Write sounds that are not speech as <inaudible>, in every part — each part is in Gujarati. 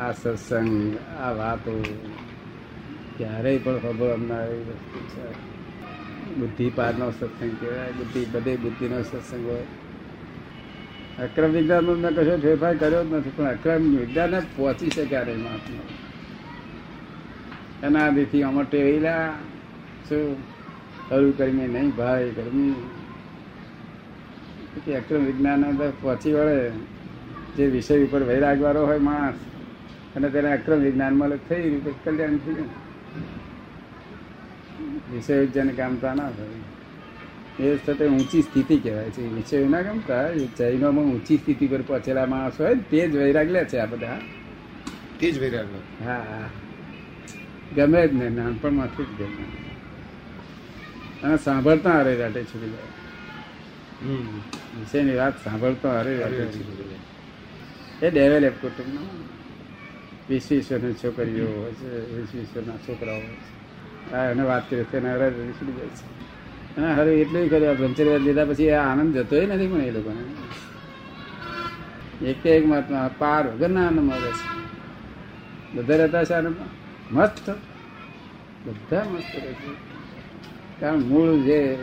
આ સત્સંગ આ વાતો ક્યારેય પણ ખબર અમને વસ્તુ છે. બુદ્ધિપાદનો સત્સંગ કહેવાય, બુદ્ધિ, બધે બુદ્ધિનો સત્સંગ હોય. અક્રમ વિજ્ઞાનમાં મેં કશો ફેરફાર કર્યો જ નથી, પણ અક્રમ વિજ્ઞાનને પહોંચી શક્યા નહીં મહાત્મા એના આદિથી અમર ટેવેલા શું હરું કરીને નહીં ભાઈ ગરમી. પછી અક્રમ વિજ્ઞાન પહોંચી વળે. જે વિષય ઉપર વૈરાગવાળો હોય માણસ અને તેને અક્રમ વિજ્ઞાન મળે થઈ રહ્યું કલ્યાણ થઈ ગયું વિષય જેને કામતા ના થાય એ સાથે ઊંચી સ્થિતિ કહેવાય છે. વિષય ના ગમતા એ જૈનોમાં ઊંચી સ્થિતિ પર પહોંચેલા માણસ હોય તે જ વૈરાગ લે છે આ બધા. તે જ વૈરાગ હા. ગમે જ ને નાનપણમાંથી જ ગમે. અને સાંભળતા હારે રાટે છૂટી જાય વિષયની વાત સાંભળતો હારે રાટે છૂટી જાય એ ડેવેલેપ કુટુંબનો. વીસ છોકરીઓ હોય છે વીસ છોકરાઓ હોય છે. આ એને વાત કરી તેને હરે નીકળી જાય છે. અને હવે એટલું કર્યું બ્રહ્મચર્ય લીધા પછી આ આનંદ જતોય નથી પણ એ લોકોને. એક એક મહાત્મા પાર વગરના આનંદ મળે છે. બધા રહેતા છે આનંદમાં? મસ્ત. બધા મસ્ત રહે છે. કારણ મૂળ જે,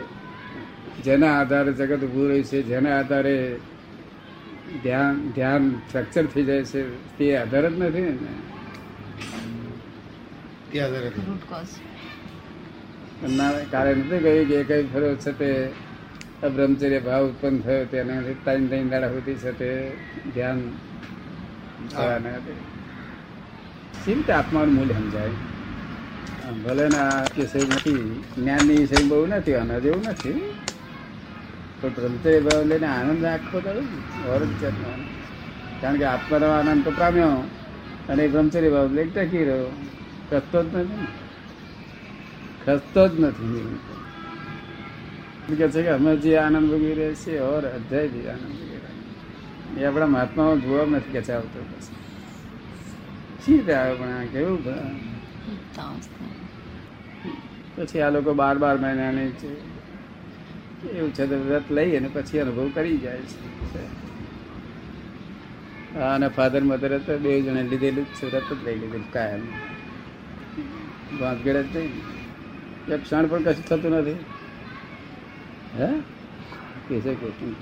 જેના આધારે જગત ઉભું રહ્યું છે, જેના આધારે ધ્યાન ધ્યાન ફ્રેક્ચર થઈ જાય છે તે આધાર જ નથી ને? તે આધાર ના કારણ નથી કહ્યું કે કઈ ફરો છે તે? બ્રહ્મચર્ય ભાવ ઉત્પન્ન થયો તેને ત્રણ ત્રણ દાડા સુધી છે તે ધ્યાન થવાના હતી. આત્માનું મૂલ્ય સમજાય? આમ ભલે ના વિષય નથી જ્ઞાનની વિષય બહુ નથી આના જેવું નથી. પણ બ્રહ્મચર્ય ભાવ લઈને આનંદ રાખવો તો ઓર જ જાતનો કારણ કે આત્માનો આનંદ તો પામ્યો અને બ્રહ્મચર્ય ભાવ લઈને ટકી રહ્યો. ખસતો જ નથી ખસતો જ નથી કે છે કે અમે જે આનંદ ભોગવી રહ્યા છીએ ઓર અધ્યાય બી આનંદ ભોગવી રહ્યા એ આપણા મહાત્માઓ જોવા નથી કે આવતો પછી. શી રીતે પણ આ કેવું પછી આ લોકો બાર બાર મહિનાની છે. એવું છે વ્રત લઈ અને પછી અનુભવ કરી જાય છે. હા, અને ફાધર મધર તો બે જણે લીધેલું છે વ્રત જ લઈ લીધેલું કાયમ. વાંધગેડ જ નહીં. એક ક્ષણ પણ કશું થતું નથી. હે? કે છે કૃષ્ણ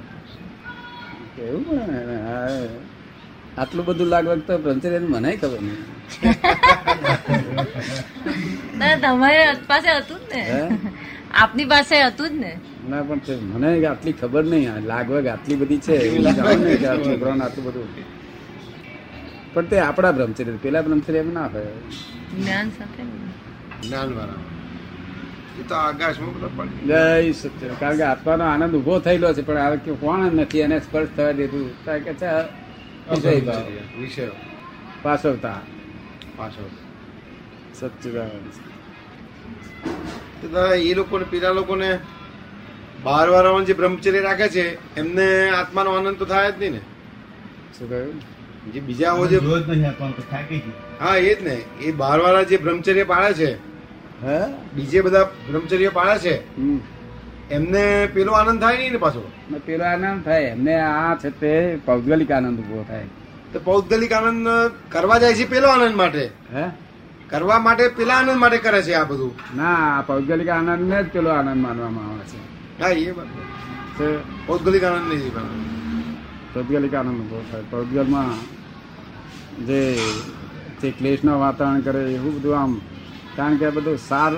કેવું પણ હા, આટલું બધું લાગવગ તો બ્રહ્મચર્ય મને ખબર નહીં. તમારે પાસે હતું જ ને. આપની પાસે હતું જ ને. ના પણ મને આટલી ખબર નહીં. આ લાગવગ આટલી બધી છે છોકરાઓને આટલું બધું. પણ તે આપણા બ્રહ્મચર્ય પેલા બ્રહ્મચર્ય એમ ના હોય. જ્ઞાન સાથે જ્ઞાન વાળા. એ તો આકાશમાં બધા પડી જય સત્ય કારણ કે આત્માનો આનંદ ઊભો થયેલો છે પણ આ કોણ નથી એને સ્પર્શ થવા દીધું. કારણ કે છે વિષય પાછળતા. પાછળ. સચ્ચિદાનંદ એ લોકોને પેલા લોકોને બહાર વાળામાં જે બ્રહ્મચર્ય રાખે છે એમને આત્માનો આનંદ તો થાય જ નહીં ને. શું કહ્યું? જે બીજા હોય જે હા એ જ ને. એ બાર વાળા જે બ્રહ્મચર્ય પાળે છે હે? બીજે બધા બ્રહ્મચર્ય પાળે છે હમ. એમને પેલો આનંદ થાય નહીં ને પાછો? ને પેલો આનંદ થાય. એમને આ છે તે પૌદ્ગલિક આનંદ ઊભો થાય. તો પૌદ્ગલિક આનંદ કરવા જાય છે પેલો આનંદ માટે? હે? કરવા માટે પેલા આનંદ માટે કરે છે આ બધું? ના આ પૌદ્ગલિક આનંદ ને જ પેલો આનંદ માનવામાં આવે છે. હા એ બરાબર. તે પૌદ્ગલિક આનંદ નહીં પણ પૌદ્ગલિક આનંદ ઊભો થાય પૌદ્ગલમાં જે જે ક્લેશનું વાતાવરણ કરે એવું બધું આમ કારણ કે બધું સાર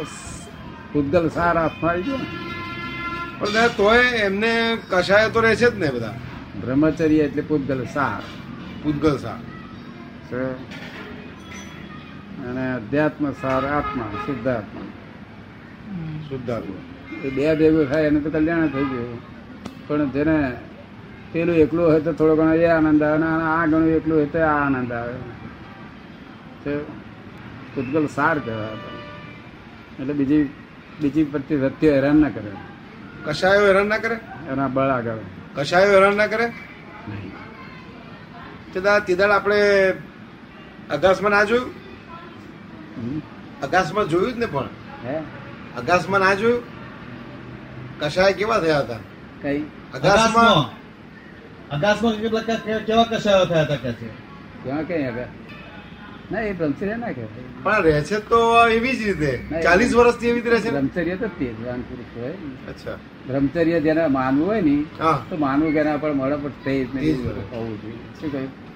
પૂતગલ સાર હાથમાં આવી ગયો. પણ તોય એમને કશાય તો રહે છે જ ને બધા બ્રહ્મચર્ય એટલે પૂતગલ સાર પૂતગલ સાર છે. અને અધ્યાત્મ સાર આત્મા શુદ્ધ આત્મા શુદ્ધાત્મા એ બે ભેગું થાય એને તો કલ્યાણ થઈ ગયું. પણ જેને પેલું એકલું હોય તો થોડો ઘણો એ આનંદ આવે અને આ ઘણું એકલું હોય તો આ આનંદ આવે. તે પૂતગલ સાર કહેવાય એટલે બીજી બીજી પ્રત્યે વ્યક્તિઓ હેરાન ના કરે. કશાયો હેરાન ના કરે? એના બળ આગળ. કશાયો હેરાન ના કરે? તે દાદા તે દાડ આપણે અગાસમાં ના જોયું? અગાસમાં જોયું જ ને પણ? હે? અગાસમાં ના જોયું? કશાય કેવા થયા હતા? કઈ? અગાસમાં? અગાસમાં. કેટલા કે- કે- કેવા કશાયો થયા હતા કે છે? ક્યાં કઈ આગળ ના એ બ્રહ્મચર્ય ના કહેવાય. પણ રહે છે તો એવી જ રીતે. ચાલીસ વર્ષથી એવી રીતે રહે છે બ્રહ્મચર્ય તો તેજવાન પુરુષ હોય. અચ્છા. બ્રહ્મચર્ય જેને માનવું હોય ને તો માનવું કે એના પર મળે પણ તેજ જ નહીં. હોવું જોઈએ. શું કહ્યું?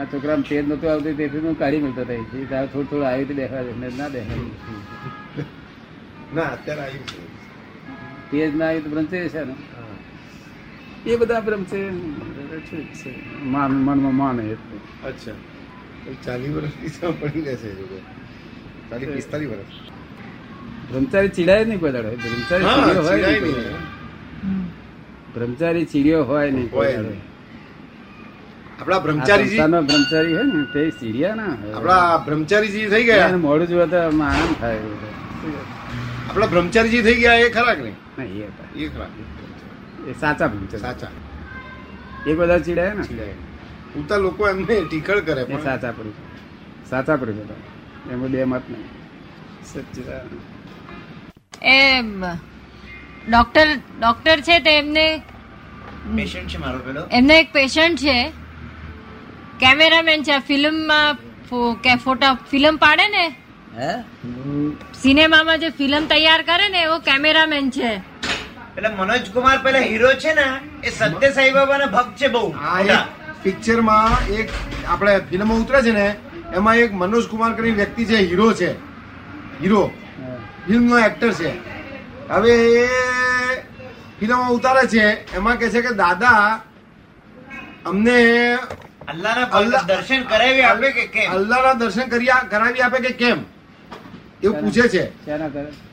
આ છોકરામાં તેજ નતું આવતું તેથી હું કાઢી મળતો થઈ છે તારે થોડું થોડું આવ્યું દેખાય તો ના દેખાય ના અત્યારે આવ્યું છે. તેજ ના એ તો બ્રહ્મચર્ય છે ને. એ બધા બ્રહ્મચર્ય છે. માન મનમાં માને એટલે અચ્છા. ચાલીસ વર્ષથી પડી રહેશે ચાલીસ પિસ્તાલીસ વર્ષ. બ્રહ્મચારી ચીડાય જ નહીં કોઈ દાડો. બ્રહ્મચારી હોય. બ્રહ્મચારી ચીડ્યો હોય નહીં કોઈ હોય દાડો. આપણા બ્રહ્મચારીજી બ્રહ્મચારી હોય ને તે ચીડિયા ના. આપણા બ્રહ્મચારીજી થઈ ગયા? મોડું જોવા તો આનંદ થાય. આપણા બ્રહ્મચારીજી થઈ ગયા એ ખરા કે નહીં? નહીં એ એ સાચા એ બધા ચીડાય ને? ચીડાય. ઉલટા લોકો એમને ટીખળ કરે પણ. સાચા પુરુષ. સાચા પુરુષ હતા એમાં બે મત નહીં. સચ્ચિદાનંદ. એ ડોક્ટર ડોક્ટર છે તે એમને પેશન્ટ છે મારો પેલો. એમને એક પેશન્ટ છે. કેમેરામેન છે ફિલ્મમાં કે ફોટા ફિલ્મ પાડે ને? સિનેમામાં જે ફિલ્મ તૈયાર કરે ને એવો કેમેરામેન છે. એટલે મનોજ કુમાર પેલા હીરો છે ને એ સત્ય સાઈ બાબાના ભક્ત છે બહુ. પિક્ચરમાં પિક્ચરમાં એક આપણે ફિલ્મ ઉતરે છે ને એમાં એક મનોજ કુમાર કરી વ્યક્તિ છે હીરો છે. હીરો. ફિલ્મ ફિલ્મનો એક્ટર છે. હવે એ ફિલ્મ ઉતારે છે એમાં કે છે કે દાદા અમને અલ્લાહના અલ્લાહ- દર્શન કરાવી આપે કે કેમ? અલ્લાહના દર્શન કરી કરાવી આપે કે કેમ? એવું પૂછે છે?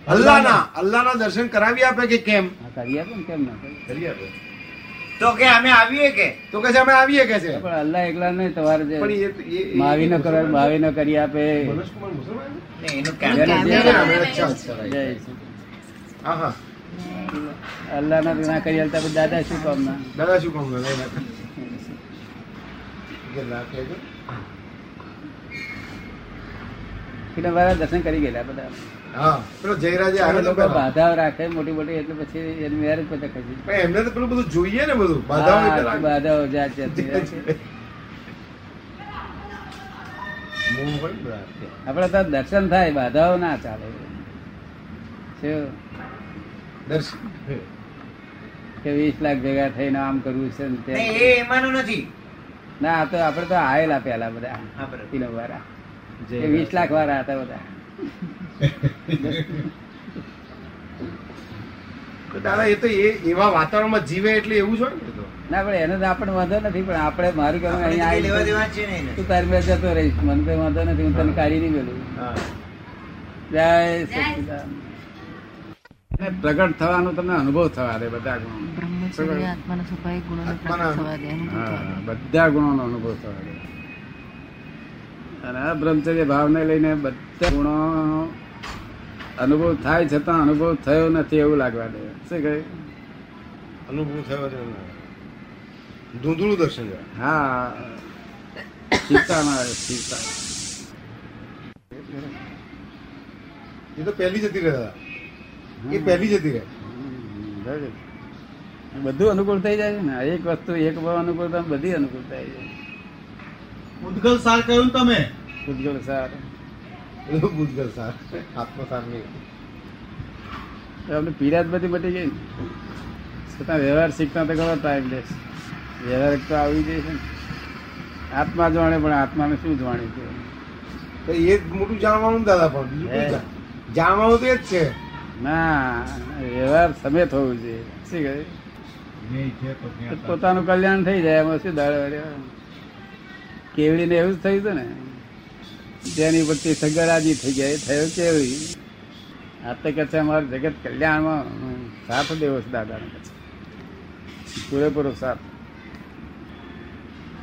અલ્લાહના અલ્લાહના દર્શન કરાવી આપે કે કેમ? કરી આપે કેમ ના કરી? આપે. તો કે અમે આવીએ કે? તો કે છે અમે આવીએ કે છે? પણ અલ્લાહ એકલા નહીં તમારે જે માવી ન કરો માવી ન કરી આપે. અલ્લાહ ના ના કરી પછી દાદા શું કામ ના દાદા શું કામ ના. એટલે મારા દર્શન કરી ગયેલા બધા. પેલો જયરાજે અમે આવ્યો તો લોકો બાધાઓ રાખે મોટી મોટી એટલે પછી એની મેરેજ પછી કરી એમને તો પેલું બધું જોઈએ ને બધું? બાધાઓ એટલે હા, રાખે. બાધાઓ જાત જાતની રાખે. મોહ હોય ને બધા. આપડે તો દર્શન થાય બાધાઓ ના ચાલે? કે વીસ લાખ ભેગા થઈને આમ કરવું છે એમાંનું નથી. ના આ તો આપડે તો આયેલા પેલા બધા કિલો વાળા વીસ લાખ વાળા હતા બધા. તો દાદા એ તો એ એવા વાતાવરણમાં જીવે એટલે એવું જ હોય ને તો. ના પણ એને તો આપણને વાંધો નથી પણ આપણે મારું કહેવું અહીંયા કઈ લેવા દેવા છે નહીં તું તારી મેં જતો રહીશ. મને કઈ વાંધો નથી હું તને કાઢી નહીં જય સચ્ચિદાનંદ. પ્રગટ થવાનો તમને અનુભવ થવા દે બધા ગુણો. બધા ગુણોનો અનુભવ થવા દે. અને આ બ્રહ્મચર્ય ભાવને લઈને બધા ગુણો અનુભવ થાય છતાં અનુભવ થયો નથી એવું લાગવા દે. શું કહે? અનુભવ થયો છે. ધૂંધળું દર્શન હા. સ્થિરતામાં આવે સ્થિરતા એ તો પહેલી જતી રહ્યા એ પહેલી જતી રહે બરાબર. બધું અનુકૂળ થઈ જાય ને. એક વસ્તુ એક ભાવ અનુકૂળ થાય બધી અનુકૂળ થઈ જાય. ઉદગલ સાર કહ્યું તમે? ઉદગલ સાર ભૂતગલ સાર આત્મસાર નહીં આપણે પીડા બધી મટી ગઈ. છતાં વ્યવહાર શીખતા તો ઘણો ટાઈમ લે વ્યવહાર તો આવી જાય છે આત્મા જાણે પણ આત્માને શું જાણે છે? તો એ મોટું જાણવાનું દાદા પણ જાણવાનું તો એ જ છે. ના વ્યવહાર સમેત હોવું જોઈએ. શું કહે પોતાનું કલ્યાણ થઈ જાય એમાં શું દાડો કેવડીને એવું જ થયું હતું ને? જેની ઉપરથી સગરાજી થઈ ગયા. એ થયો કેવડી? આ તો કે છે અમારું જગત કલ્યાણમાં સાથ દેવો છે દાદાને કે પૂરેપૂરો સાથ.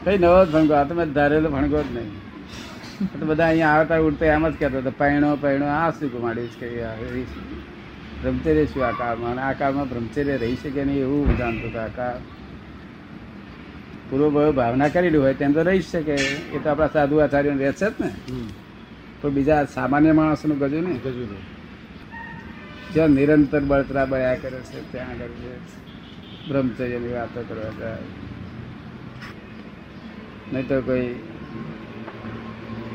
કઈ નવો જ ભણગો, આ તો મેં ધારેલો ભણગો જ નહીં. તો બધા અહીંયા આવતા ઉડતા એમ જ કહેતા હતા પૈણો પૈણો આ શું કે આ એ શું? બ્રહ્મચર્ય શું આ કાળમાં? આ કાળમાં બ્રહ્મચર્ય રહી શકે નહીં એવું જાણતો હતો આ કાળ. પૂર્વ ભાવના કરેલી હોય તેમ તો રહી શકે. એ તો આપણા સાધુ આચાર્ય રહેશે જ ને. પણ બીજા સામાન્ય માણસનું ગજું ને ગજુ નહીં. જ્યાં નિરંતર બળતરા બળ્યા કરે છે ત્યાં આગળ છે બ્રહ્મચર્યની વાતો કરવા જાય. નહીં તો કોઈ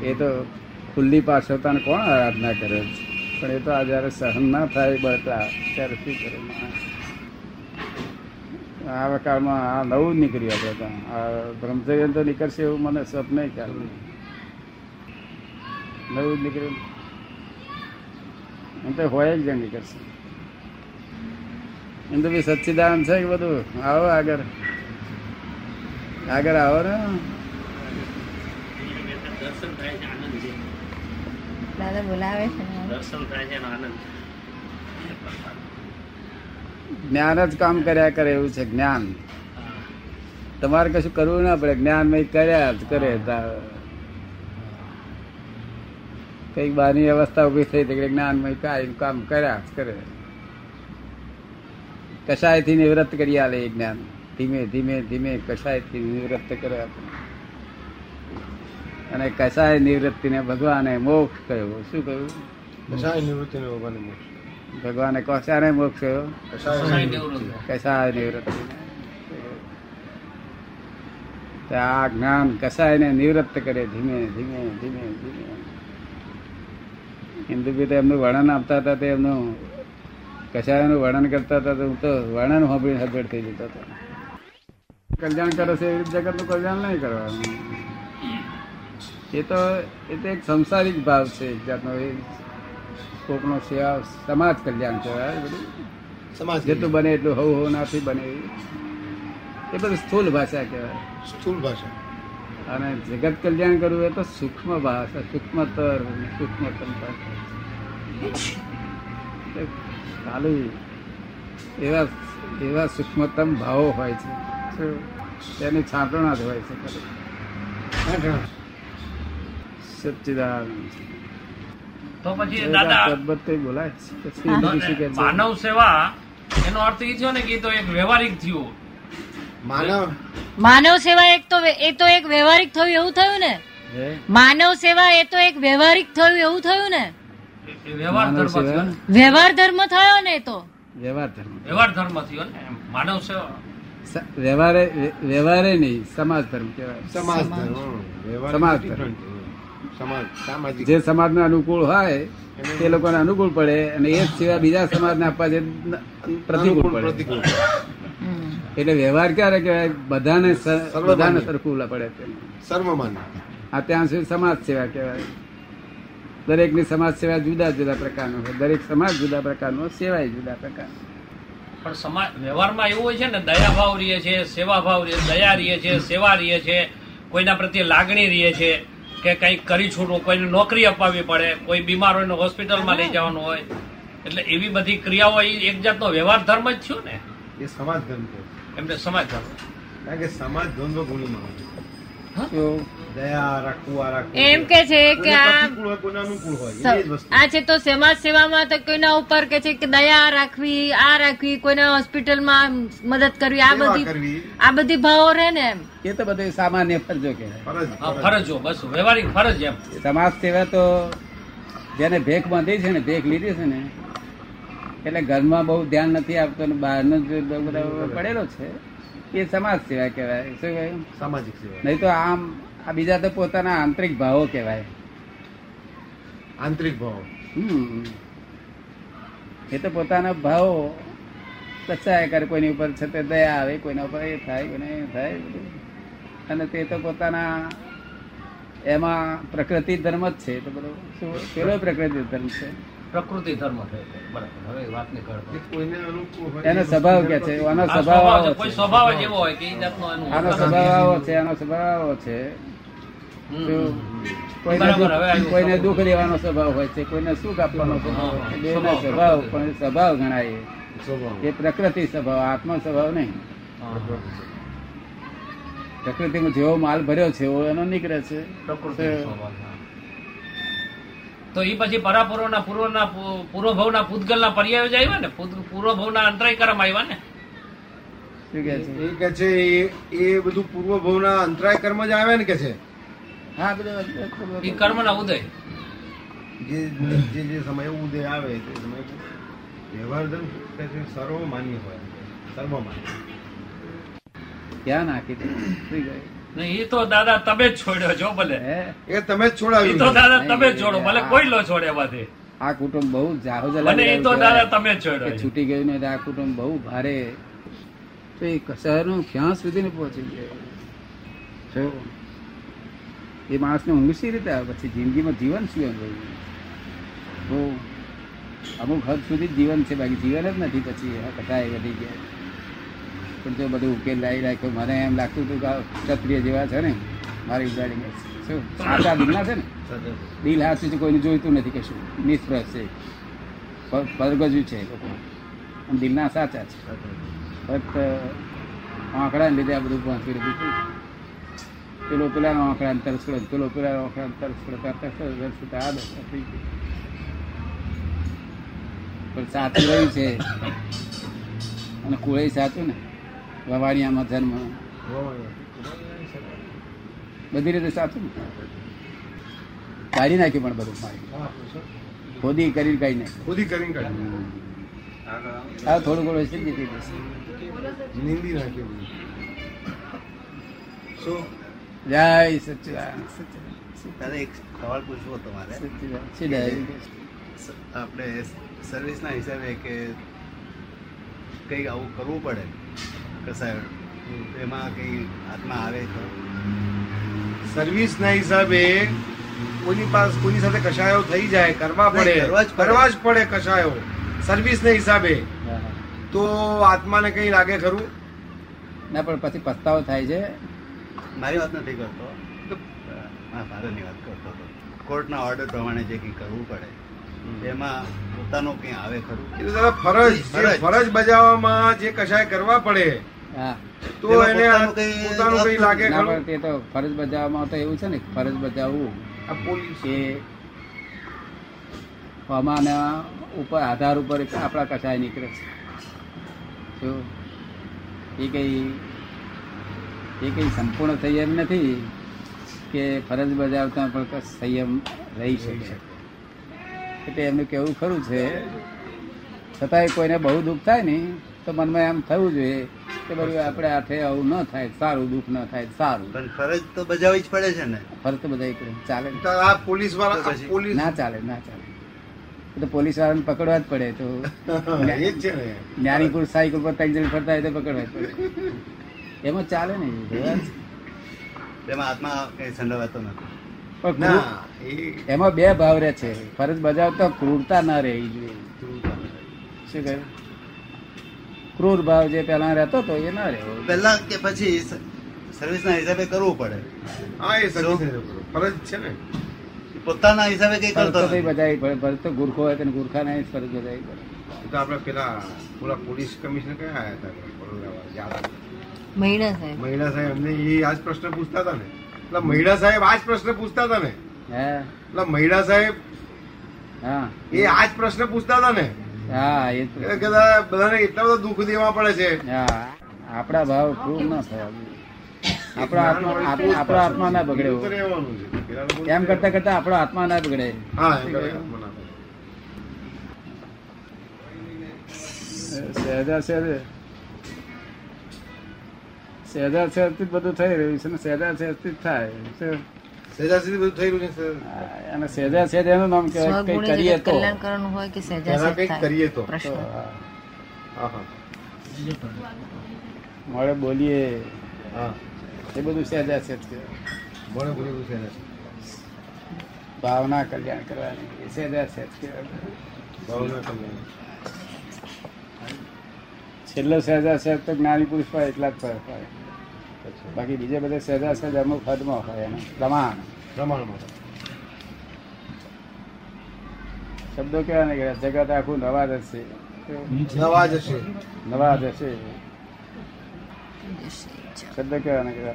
એ તો ખુલ્લી પાછળતાને કોણ આરાધના કરે છે? પણ એ તો આ જયારે સહન ના થાય બળતા ત્યારે શું કરે માણસ? આ કાળમાં આ નવું જ નીકળ્યું આપણે તો. આ બ્રહ્મચર્ય તો નીકળશે એવું મને સ્વપ્ન ખ્યાલ નહીં નવું જ નીકળ્યું. એમ તો હોય જ નીકળશે. એમ તો બી સચ્ચિદાન છે કે બધું? આવો આગળ. આગળ આવો ને. દર્શન થાય છે આનંદ છે દાદા બોલાવે છે દર્શન થાય છે આનંદ. જ્ઞાન જ કામ કર્યા કરે એવું છે જ્ઞાન. તમારે કશું કરવું ના પડે, જ્ઞાનમય કર્યા જ કરે કંઈક બહારની અવસ્થા ઊભી થઈ તો જ્ઞાન કામ કર્યા જ કરે. કશાયથી નિવૃત્ત કરી આલે જ્ઞાન. ધીમે ધીમે ધીમે કશાયથી નિવૃત્ત કરે અને કશાય નિવૃત્તિને ભગવાને મોક્ષ કહ્યું. શું કહ્યું? કશાય નિવૃત્તિને ભગવાને મોક્ષ. ભગવાને કશાને મોક્ષ. કશાય નિવૃત્તિ આ જ્ઞાન કસાયને નિવૃત્ત કરે ધીમે ધીમે ધીમે ધીમે. હિન્દુ બી તો એમનું વર્ણન આપતા હતા તે એમનું કસાયનું વર્ણન કરતા હતા હું તો વર્ણન સાંભળી હબેડ થઈ જતો હતો. કલ્યાણ કરે છે એવી જગતનું કલ્યાણ નહીં કરવાનું. એ તો એ તો એક સંસારિક ભાવ છે એક જાતનો. એ કોકનો સેવા સમાજ કલ્યાણ કહેવાય બધું. સમાજ જેટલું બને એટલું હવ હવ નાથી બને. એ બધું સ્થૂલ ભાષા કહેવાય. સ્થૂલ ભાષા. અને જગત કલ્યાણ કરવું એ તો સૂક્ષ્મ ભાષા સૂક્ષ્મતર સૂક્ષ્મતમ ખાલી એવા એવા સૂક્ષ્મતમ ભાવો હોય છે. તેની છાંટણા જ હોય છે. સચ્ચિદાનંદ. તો પછી દાદા બોલાય? માનવ સેવા એનો અર્થ એ થયો ને કે તો એક વ્યવહારિક થયું. માનવ? માનવ સેવા એક તો એ તો એક વ્યવહારિક થયું એવું થયું ને? માનવ સેવા એ તો એક વ્યવહારિક થયું એવું થયું ને? વ્યવહાર ધર્મ થયો ને. વ્યવહાર ધર્મ થયો ને એ તો? વ્યવહાર ધર્મ. વ્યવહાર ધર્મ થયો ને માનવ સેવા. વ્યવહારે વ્યવહારે નહીં સમાજ ધર્મ કહેવાય. સમાજ ધર્મ. સમાજ different. જે સમાજને અનુકૂળ હોય તે લોકોને અનુકૂળ પડે અને એ જ સિવાય બીજા સમાજને આપવા જે પ્રતિકૂળ પડે. એટલે વ્યવહાર ક્યારે કહેવાય? બધાને. બધાને સરખું પડે તે. આ ત્યાં સુધી સમાજ સેવા કહેવાય. દરેકની સમાજ સેવા જુદા જુદા પ્રકારનો છે દરેક સમાજ જુદા પ્રકારનો સેવાય જુદા પ્રકાર. પણ સમાજ વ્યવહારમાં એવું હોય છે ને દયા ભાવ રહીએ છે સેવા ભાવ રહીએ દયા રહીએ છે સેવા રહીએ છે કોઈના પ્રત્યે લાગણી રહીએ છે. કે કંઈક કરી છૂટવું કોઈને નોકરી અપાવવી પડે કોઈ બીમાર હોય હોસ્પિટલમાં લઈ જવાનું હોય. એટલે એવી બધી ક્રિયાઓ એ એક જાતનો વ્યવહાર ધર્મ જ થયો ને? એ સમાજ ધર્મ છે. એમને સમાજ ધર્મ. કારણ કે સમાજ દ્વંદ્વ ગુણીમાં હોય. તો દયા રાખવું આ રાખવું. એમ કે છે કે કોઈને આ પ્રતિકૂળ હોય કોઈને અનુકૂળ હોય એ જ વસ્તુ. આ છે તો સમાજ સેવામાં તો કોઈના ઉપર કે છે કે દયા રાખવી આ રાખવી કોઈના હોસ્પિટલમાં મદદ કરવી આ બધી આ બધી ભાવો રહે ને એમ. એ તો બધું સામાન્ય ફરજો કે ફરજ. ફરજો બસ વ્યવહારિક ફરજ એમ. સમાજ સેવા તો જેને ભેખ બાંધી છે ને ભેખ લીધી છે ને એટલે ઘરમાં બહુ ધ્યાન નથી આપતો ને બહારનો પડેલો છે. એ સમાજ સેવા કહેવાય. શું કહેવાય? સામાજિક સેવા. નહીં તો આમ આ બીજા તો પોતાના આંતરિક ભાવો કહેવાય. આંતરિક ભાવો. હમ. એ તો પોતાના ભાવો કચાયા કરે કોઈની ઉપર છે તે દયા આવે કોઈના ઉપર એ થાય કોઈને એ થાય અને તે તો પોતાના એમાં પ્રકૃતિ ધર્મ જ છે તો બધો. શું પેલો પ્રકૃતિ ધર્મ છે. પ્રકૃતિ ધર્મ છે બરાબર. હવે વાત નહીં એનો સ્વભાવ કે છે આનો સ્વભાવ સ્વભાવ છે આવો આનો સ્વભાવ આવો છે આનો સ્વભાવ આવો છે. કોઈને દુઃખ-. દેવાનો સ્વભાવ હોય છે કોઈને સુખ આપવાનો સ્વભાવ હોય સ્વભાવ, સ્વભાવ પણ સ્વભાવ ગણાય. એ પ્રકૃતિ સ્વભાવ આત્મ સ્વભાવ નહીં. પ્રકૃતિમાં જેવો માલ ભર્યો છે એવો એનો નીકળે છે. પ્રકૃતિ સ્વભાવ, હા. તો એ પછી પરાપૂર્વના પૂર્વના પૂર્વભવના પૂતગલના પર્યાય જ આવ્યા ને? પૂર્વભવના અંતરાયકરમ આવ્યા ને? શું કે છે? એ કે છે એ- બધું પૂર્વ ભવના અંતરાય કર્મ જ આવે ને કે છે? હા એ કર્મના ઉદય. જે જે જે સમય ઉદય આવે તે સમય વ્યવહાર હોય ક્યાં નાખી દે શું એ તો દાદા તમે જ છોડ્યો છો ભલે. હે? એ તમે જ એ છોડાવ્યું તો દાદા તમે જ છોડો ભલે કોઈ લો છોડે એમાંથી આ કુટુંબ બહુ જાહો મને એ તો દાદા તમે જ છોડ્યો છૂટી ગયું ને આ કુટુંબ બહુ ભારે. તો એ શહેરનું ક્યાં સુધી ને પહોંચી ગયો એ માણસને ઊંઘ સી રીતે આવે? પછી જિંદગીમાં જીવન શું એમ તો અમુક હદ સુધી જીવન છે બાકી જીવન જ નથી પછી આ કથા એ વધી ગયા પણ જો બધું ઉકેલ લાવી રાખ્યો મને એમ લાગતું હતું કે ક્ષત્રિય જેવા છે ને મારી ઉગાડી શું? સાચા દિલના છે ને? દિલ હાથું છે કોઈને જોઈતું નથી કશું. નિષ્ફળ છે. પરગજ્યું છે લોકો. દિલના સાચા છે. ફક્ત આંકડા લીધે આ બધું પહોંચી રહ્યું પેલો પેલા આંકડા તરસ પડે પેલો પેલા આંકડા તરસ પડે. આ દશા થઈ ગઈ. પણ સાચું રહ્યું છે અને કુળે સાચું ને વવાણિયામાં જન્મ બધી રીતે સાચું ને કાઢી નાખ્યું પણ બધું મારી ખોદી કરી કાઢી નાખ્યું ખુદી કરીને. હા થોડું ઘણું નીંદી નાખ્યું શું જય સચ્ચિદાનંદ દાદા એક સવાલ પૂછવો તમારે. આપણે સર્વિસના હિસાબે કે કંઈક આવું કરવું પડે? કસાય એમાં કંઈ હાથમાં આવે તો? સર્વિસ ના હિસાબે કોઈની પાસે કોઈની સાથે કશાયો થઈ જાય કરવા પડે. કરવા જ પડે. કરવા જ પડે કશાયો. સર્વિસ ના હિસાબે તો આત્માને કઈ લાગે ખરું? ના પણ પછી પસ્તાવો થાય છે. મારી વાત નથી કરતો હા વાત કરતો હતો. કોર્ટના ઓર્ડર પ્રમાણે જે કંઈ કરવું પડે એમાં પોતાનું કંઈ આવે ખરું? ફરજ ફરજ. બજાવવામાં જે કશાય કરવા પડે તો એને પોતાનું કંઈ લાગે ખરું? તે તો ફરજ બજાવવામાં તો એવું છે ને ફરજ બજાવવું. આ પોલીસ. એ આમાંના ઉપર આધાર ઉપર આપણા કસાય નીકળે છે. જો એ કઈ એ કંઈ સંપૂર્ણ સંયમ નથી કે ફરજ બજાવતા પણ સંયમ રહી શકે. એટલે એમનું કેવું ખરું છે છતાંય કોઈને બહુ દુઃખ થાય ને તો મનમાં એમ થવું જોઈએ કે બધું આપણે હાથે આવું ન થાય સારું દુઃખ ન થાય સારું. પણ ફરજ તો બજાવવી જ પડે છે ને. ફરજ તો બજાવી પડે. ચાલે? તો આ પોલીસવાળા પોલીસ ના ચાલે ના ચાલે. તો પોલીસ વાળાને પકડવા જ પડે તો. <laughs> જ્ઞાની પુરુષ સાયકલ પર ત્રણ જણ ફરતા હોય તો પકડવા જ પડે. એમાં ચાલે ને એમાં હાથમાં કંઈ સંડવાતો નથી. પણ ના એ એમાં બે ભાવ રહે છે. ફરજ બજાવતા ક્રૂરતા ના રહેવી જોઈએ શું કહ્યું? ક્રૂર ભાવ જે પેલા રહેતો હતો એ ના રહેવો પહેલા કે પછી સર્વિસના હિસાબે કરવું પડે. હા એ સર્વિસ ફરજ છે ને. પોતાના હિસાબે કંઈ કરતો તો નથી. બજાવી પડે. ફરજ તો ગુરખો હોય તેને ગુરખા ને જ ફરજ બજાવી પડે. તો આપણે પેલા પૂરા પોલીસ કમિશનર કયા આવ્યા હતા? યાદ મહિના સાહેબ. મહિલા સાહેબ અમને એ આજ પ્રશ્ન પૂછતા હતા ને. એટલે મહિડા સાહેબ આજ પ્રશ્ન પૂછતા હતા ને. એટલે મહિડા સાહેબ એ આજ પ્રશ્ન પૂછતા હતા ને. બધાને એટલા બધા દુઃખ દેવા પડે છે. હા. આપણા ભાવ પ્રૂવ ના થયા. આપણા આત્મા આત્મા- આત્મા ના બગડે. એમ કરતા કરતા આપણો આત્મા ના બગડે. સહેજા સહેજે. સહેજા સહેજથી જ બધું થઈ રહ્યું છે ને સહેજા સહેજથી જ થાય? સહેજા સુધી બધું થઈ રહ્યું છે અને સહેજા સહેજ એનું નામ કહેવાય કંઈક કરીએ તો. કલ્યાણ હોય કે સહેજા સહેજ કંઈક થાય? કરીએ તો. મળે બોલીએ. એ બધું સહેજા સહેજ કહેવાય. બોલે બોલે એવું છે. ભાવના કલ્યાણ કરવાની. એ સહેજા સહેજ કહેવાય. ભાવના કલ્યાણ. છેલ્લો સહેજા સહેજ તો જ્ઞાની પુરુષ હોય એટલા જ ફરક હોય. બાકી બીજે બધે સહેજા સહેજ અમુક હદમાં હોય એનો. પ્રમાણ. પ્રમાણમાં. શબ્દો કેવા નહીં ગયા જગત આખું નવા જ હશે. નવા હશે. નવા જ હશે. શબ્દ કેવા નહીં ગયા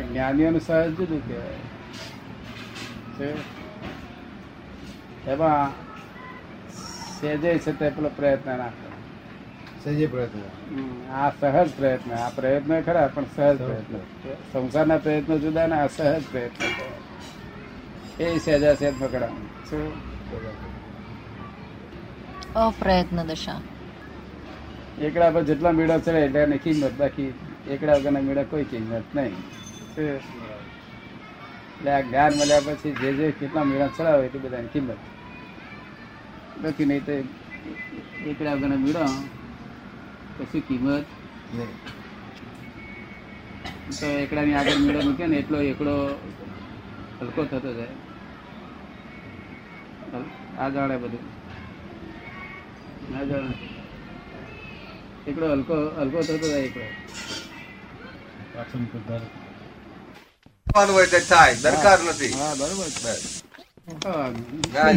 જ્ઞાનીઓનું સહજ જુદું કહેવાય. એમાં સહેજે છે તે પેલો પ્રયત્ન ના કરે સહેજે પ્રયત્ન આ સહજ પ્રયત્ન આ પ્રયત્ન ખરા પણ સહજ પ્રયત્ન. સંસારના પ્રયત્નો જુદા ને આ સહજ પ્રયત્ન. એ સહેજા સહેજ પકડવાનું શું? અપ્રયત્ન દશા. એકડા પર જેટલા મેળા ચડે એટલે એની કિંમત બાકી. એકડા વગરના મેળા કોઈ કિંમત નહીં. એટલે આ જ્ઞાન મળ્યા પછી જે જે કેટલા મેળા ચડાવે એટલી બધાની કિંમત. નથી નહીં તો એકડા વગર મીડો કશું કિંમત. તો એકડાની આગળ મીડો મૂકે ને એટલો એકડો હલકો થતો જાય. આ જાણે બધું. ના જાણે એકડો હલકો હલકો થતો જાય એકડો. થવાનું હોય તે થાય દરકાર નથી. હા બરોબર.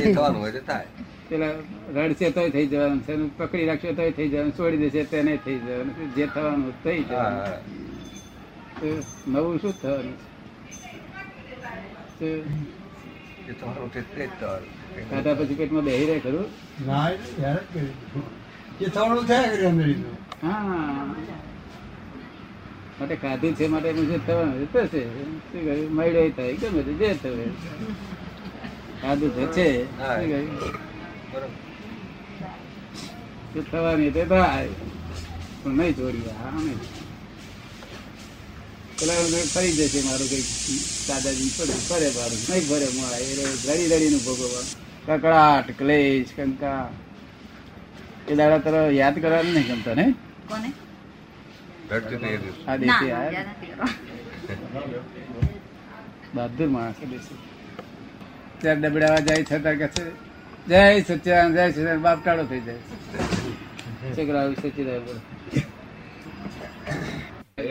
થવાનું હોય તો થાય. પેલા રડશે તોય થઈ જવાનું છે પકડી રાખશે તોય થઈ જવાનું છોડી દેશે તેને થઈ જવાનું જે થવાનું થઈ હા, જવાનું નવું શું થવાનું? છે? ખાધા પછી પેટમાં બેહી રહે ખરું? જ થવાનું થયા. હા. માટે ખાધું છે માટે એનું જે થવાનું થશે શું કહ્યું મળ્યો થાય ગમે તે જે થવે ખાધું થશે શું કહ્યું બરોબર. થવાની તે થાય પણ નહીં હા નહીં. પેલા ફરી જશે મારું કઈ દાદાજી ફરે મારું નહીં ફરે મારા એ રડી રડીનું ભોગવવા કકડાટ ક્લેશ કંકા એ દાડા તરફ યાદ કરવાનું નહીં ગમતા ને કોને? રડતી હતી એ દિવસે. આ દેશે. બહાદુર માણસ દેશે ત્યારે ડબડાવા જાય છતાં કે છે જય સચ્ચિદાન જય સચ્ચિદાન બાપ ટાળો થઈ જાય. છોકરા સચ્ચિદાન બોલે.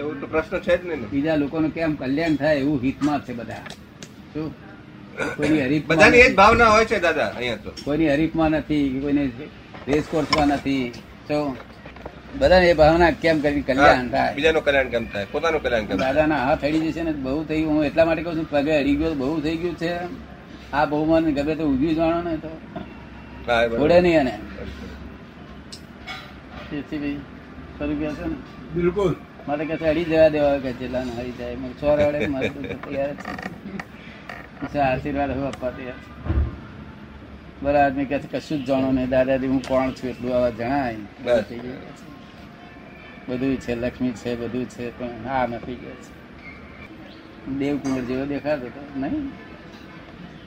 એવું તો પ્રશ્ન છે જ નહીં બીજા લોકોનું કેમ કલ્યાણ થાય એવું હિતમાં છે બધા. શું? કોઈની હરીફ બધાની એ જ ભાવના હોય છે દાદા અહીંયા તો. કોઈની હરીફમાં નથી કોઈને રેસ કોર્સમાં નથી. તો બધાને એ ભાવના કેમ કરી કલ્યાણ થાય? બીજાનું કલ્યાણ કેમ થાય? પોતાનું કલ્યાણ કેમ દાદાના હાથ અડી જશે ને બહુ થઈ હું એટલા માટે કહું છું પગે અડી ગયો બહુ થઈ ગયું છે. આ બહુ મને ગમે તો ઊભી જાણો ને તો. છોડે નહીં એને. છે ને. બિલકુલ. કે અડી જવા દેવા કે જેટલા ને હરી જાય. મેં છોર અડે મારે તૈયાર છે આશીર્વાદ હવે આપવા તૈયાર છે. બરાબર આદમી કહે છે કશું જ જાણો નહીં. દાદાજી હું કોણ છું? એટલું આવા જણાય. બધું છે લક્ષ્મી છે બધું છે પણ આ નથી કે છે. દેવકુંવર જેવો દેખાતો હતો નહીં.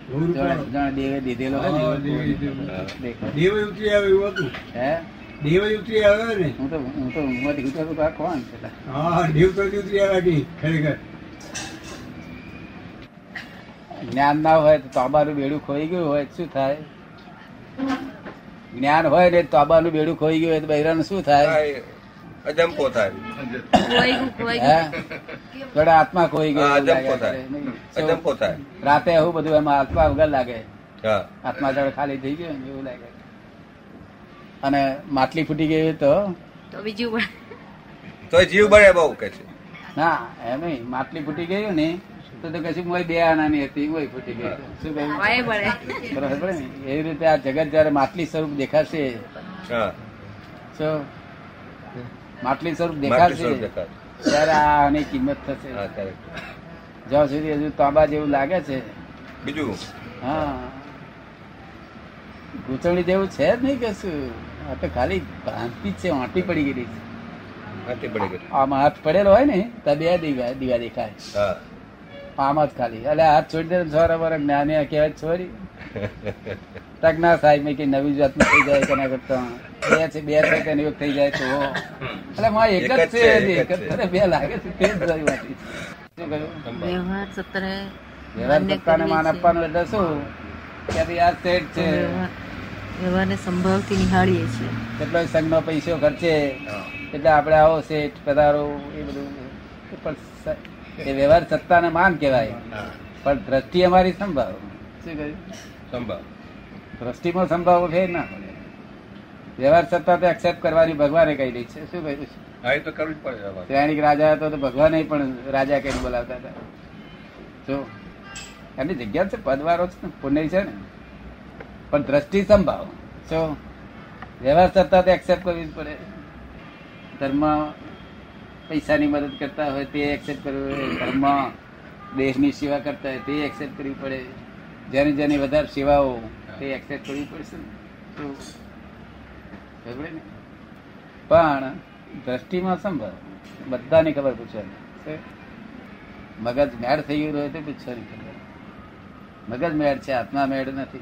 દેવે દીધેલો દેવે દીધેલો. દેખાય. દેવ ઉતરી આવે એવું હતું. હે? દેવ ઉતરી આવે ને. હું તો હું તો ઊંઘમાંથી ઉઠ્યો તો કોણ છે હા દેવ તો ઉતરી ખરેખર. જ્ઞાન ના હોય તો તોબાનું બેડું ખોઈ ગયું હોય શું થાય? જ્ઞાન હોય ને તોબાનું બેડું ખોઈ ગયું હોય તો બૈરાનું શું થાય. અજંપો થાય. થોડો આત્મા ખોઈ ગયો અજંપો થાય? અજંપો થાય. રાતે આવું બધું એમાં આત્મા વગર લાગે. આત્મા જળ ખાલી થઈ ગયો એવું લાગે. અને માટલી ફૂટી ગઈ તો? તો બીજું પણ. તો જીવ બળે બહુ કે છે. ના એમ નહીં. માટલી ફૂટી ગયું ને તો તો કશું મોય બે આનાની હતી મોય ફૂટી ગઈ. શું કહ્યું? બરાબર પડે ને? એવી રીતે આ જગત જયારે માટલી સ્વરૂપ દેખાશે હા. તો માટલી સ્વરૂપ દેખાશે. ત્યારે આની કિંમત થશે. જ્યાં સુધી હજુ તાંબા જેવું લાગે છે. બીજું? હા. ગૂંચવણી જેવું છે જ નહીં કશું. આ તો ખાલી ભ્રાંતિ જ છે વાંટી પડી ગયેલી છે. આમ હાથ પડેલો હોય ને તો બે દીવા દીવા દેખાય. આમ આમાં જ ખાલી. એટલે હાથ છોડી દે છોરા બરા જ્ઞાની કહેવાય છોરી. તક ના સાહેબ મેં કે નવી જાતનું થઈ જાય તેના કરતા. બે છે બે છે તેને એક થઈ જાય તો એટલે માં એક જ છે એક જ છે. બે લાગે છે તે જ વાત શું કહ્યું? વ્યવહાર સત્રે વ્યવહાર સત્તાને માન આપવાનું એટલે શું? કે આ સેટ છે. વ્યવહાર વ્યવહારને સંભાવથી નિહાળીએ છીએ. કેટલો સંઘનો પૈસો ખર્ચે. એટલે આપણે આવો સેટ પધારો એ બધું. પણ એ વ્યવહાર સત્તાને માન કહેવાય. પણ દ્રષ્ટિ અમારી સંભાવ શું કહ્યું? સંભાવ દ્રષ્ટિમાં સંભાવ ફેર ના પડે. વ્યવહાર સત્તા તો એક્સેપ્ટ કરવાની ભગવાને કહી દઈ છે. શું કહ્યું? હા એ તો કરવું જ પડે. શ્રેણીક રાજા હતો તો ભગવાને પણ રાજા કઈ બોલાવતા હતા. જો એમની જગ્યા છે પદવારો છે ને પુણ્ય છે ને. પણ દ્રષ્ટિ સંભાવ જો વ્યવહાર સત્તા તો એક્સેપ્ટ કરવી જ પડે. ધર્મ પૈસાની મદદ કરતા હોય તે એક્સેપ્ટ કરવું પડે. ધર્મ દેશની સેવા કરતા હોય તે એક્સેપ્ટ કરવી પડે. જેની જેની વધારે સેવાઓ તે એક્સેપ્ટ કરવી પડશે? પણ દ્રષ્ટિમાં સંભાવ બધાની ખબર પૂછવાની? મગજ મેળ થઈ ગયું હોય તો પૂછવાની ખબર. મગજ મેળ છે આત્મા મેળ નથી.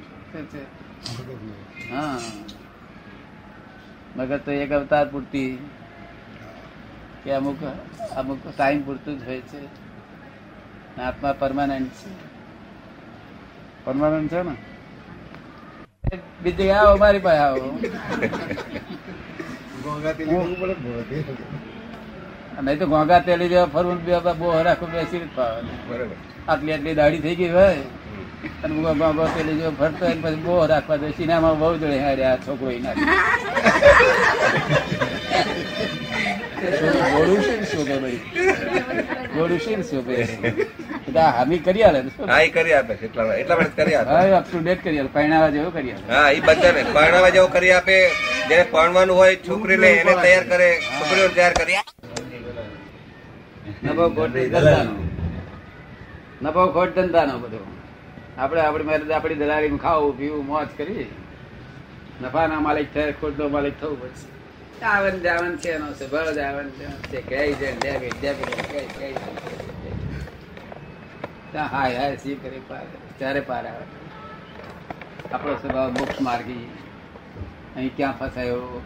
હા. મગજ તો એક અવતાર પૂરતી કે અમુક અમુક ટાઈમ પૂરતું જ હોય છે. આત્મા પરમાનન્ટ છે. પરમાનન્ટ છે ને? બીજી આવો મારી પાસે આવો. નહીં તો ઘોંઘા તેલી જેવા ફરવું બે બહુ હરાખું બેસી જ. આટલી આટલી દાઢી થઈ ગઈ હોય અને હું તેલી જેવો ફરતો હોય પછી બહુ રાખવા દે સિનેમા બહુ જોડે હારે આ છોકરો એના <laughs> ગોળું છે ને શોભે ભાઈ ગોળું છે ને શોભે બધા હામી કરી આલે હા એ કરી આપે છે એટલા એટલા માટે કરી આપે. હા અપ ટુ ડેટ કરી આલે પહેણાવા જેવું કરી આલે. હા એ બધાને પરણાવા જેવું કરી આપે. જેને પરણવાનું હોય છોકરીને એને તૈયાર કરે છોકરીઓ તૈયાર કરી આપે. નફો ખોટ ધંધાનો. નફો ખોટ ધંધાનો બધો. આપણે આપણી મેરેજ આપણી દલાલી ખાવું પીવું મોજ કરી. નફાના માલિક થાય ખોટનો માલિક થવું પડશે. આવન જાવન છે એનો સ્વભાવ જાવન છે કઈ ડેબિટ કહે કહે ત્યાં હાય હાય સી કરે પાર ત્યારે પાર આવે. આપણો સ્વભાવ મોક્ષ માર્ગી. અહીં ક્યાં ફસાયો?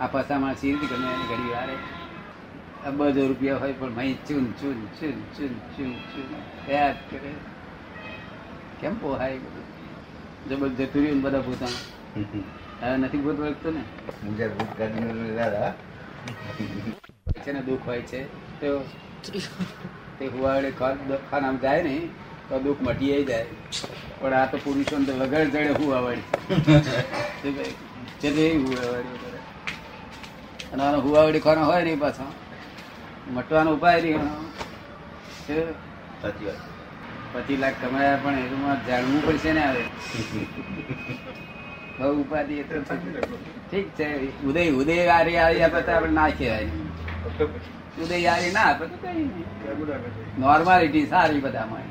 આ ફસામાં સી રીતે ગમે એની ઘડી વારે? અબજો રૂપિયા હોય પણ મહી ચૂન ચૂન ચૂન ચૂન ચૂન ચૂન. યાદ કરે. કેમ પોહાય બધું? જબર જતું રહ્યું ને બધા ભૂતાણ હવે નથી ભૂત વળગતું ને? છે ને દુઃખ હોય છે. તો તે હુવાડે ખાનામાં જાય ને તો દુઃખ મટી જાય. પણ આ તો પુરુષો વગર જડે હુવાવાડી છે <laughs> તે હુવાવાડી. અને આનો હુવાવડી ખાનો હોય ને પાછો. મટવાનો ઉપાય નહીં એનો. પચીસ લાખ કમાયા પણ એમાં જાણવું પડશે ને હવે. <laughs> બહુ ઉપાધિ ઠીક છે. ઉદય ઉદય આરી આવી આપે આપણે ના કહેવાય. આરી ના આપે તો કઈ નોર્માલિટી સારી બધામાં.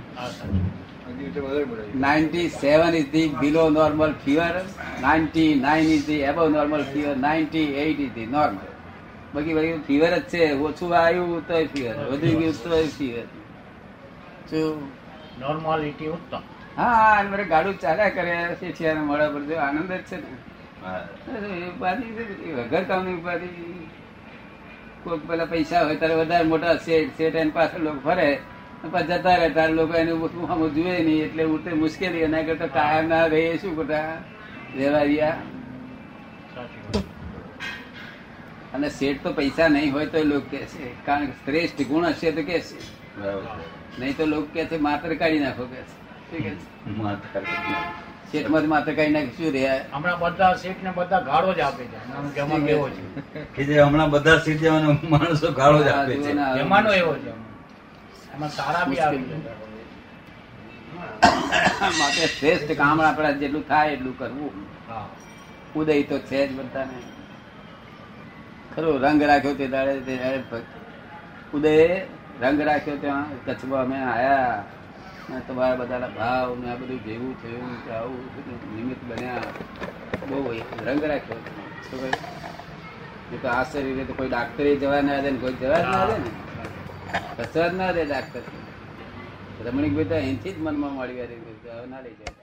Ninety seven is the below normal fever ninety nine is the above normal fever ninety eight is the normal બાકી ભાઈ ફીવર જ છે. ઓછું આવ્યું તોય ફીવર વધી ગયું તોય ફીવર શું નોર્માલિટી ઉત્તમ. હા મારે ગાડું ચાલ્યા કરે શેઠિયાને મળે બધું આનંદ જ છે ને. વગર કામની ઉપાધિ. કોઈક પેલા પૈસા હોય ત્યારે વધારે મોટા શેઠ શેઠ એની પાછળ લોકો ફરે. અને જતા રહે તારે લોકો એને આમ જુએ નહીં એટલે ઉઠે મુશ્કેલી. એના કરતા ટાયર ના રહીએ શું ખોટા વ્યવહારિયા અને શેઠ તો પૈસા નહીં હોય તો લોકો કે છે. કારણ કે શ્રેષ્ઠ ગુણ હશે તો કે છે. નહીં તો લોકો કે છે માત્ર કાઢી નાખો કે છે. શું કે છે શેઠમાં માત્ર કાઢી નાખી શું રહ્યા હમણાં બધા શેઠ ને બધા ગાળો જ આપે છે. જમાનો એવો છે. કે જે હમણાં બધા શેઠ જવાના માણસો ગાળો જ આપે છે. જમાનો એવો છે. એમાં સારા બી આવે છે. માટે શ્રેષ્ઠ કામ આપણા જેટલું થાય એટલું કરવું. ઉદય તો છે જ બધાને. ખરો રંગ રાખ્યો તે દાડે તે ઉદય રંગ રાખ્યો ત્યાં કચ્છમાં અમે આયા. તમારા બધાના ભાવ ને આ બધું ભેગું થયું કે આવું નિમિત્ત બન્યા. બહુ રંગ રાખ્યો. શું કહે તો આશ્ચર્ય તો કોઈ ડાક્ટરે જવા ના દે ને કોઈ જવા ના દે ને. કસરત ના દે ડાક્ટર રમણીકભાઈ તો અહીંથી જ મનમાં મળી ગયા ના લઈ જાય.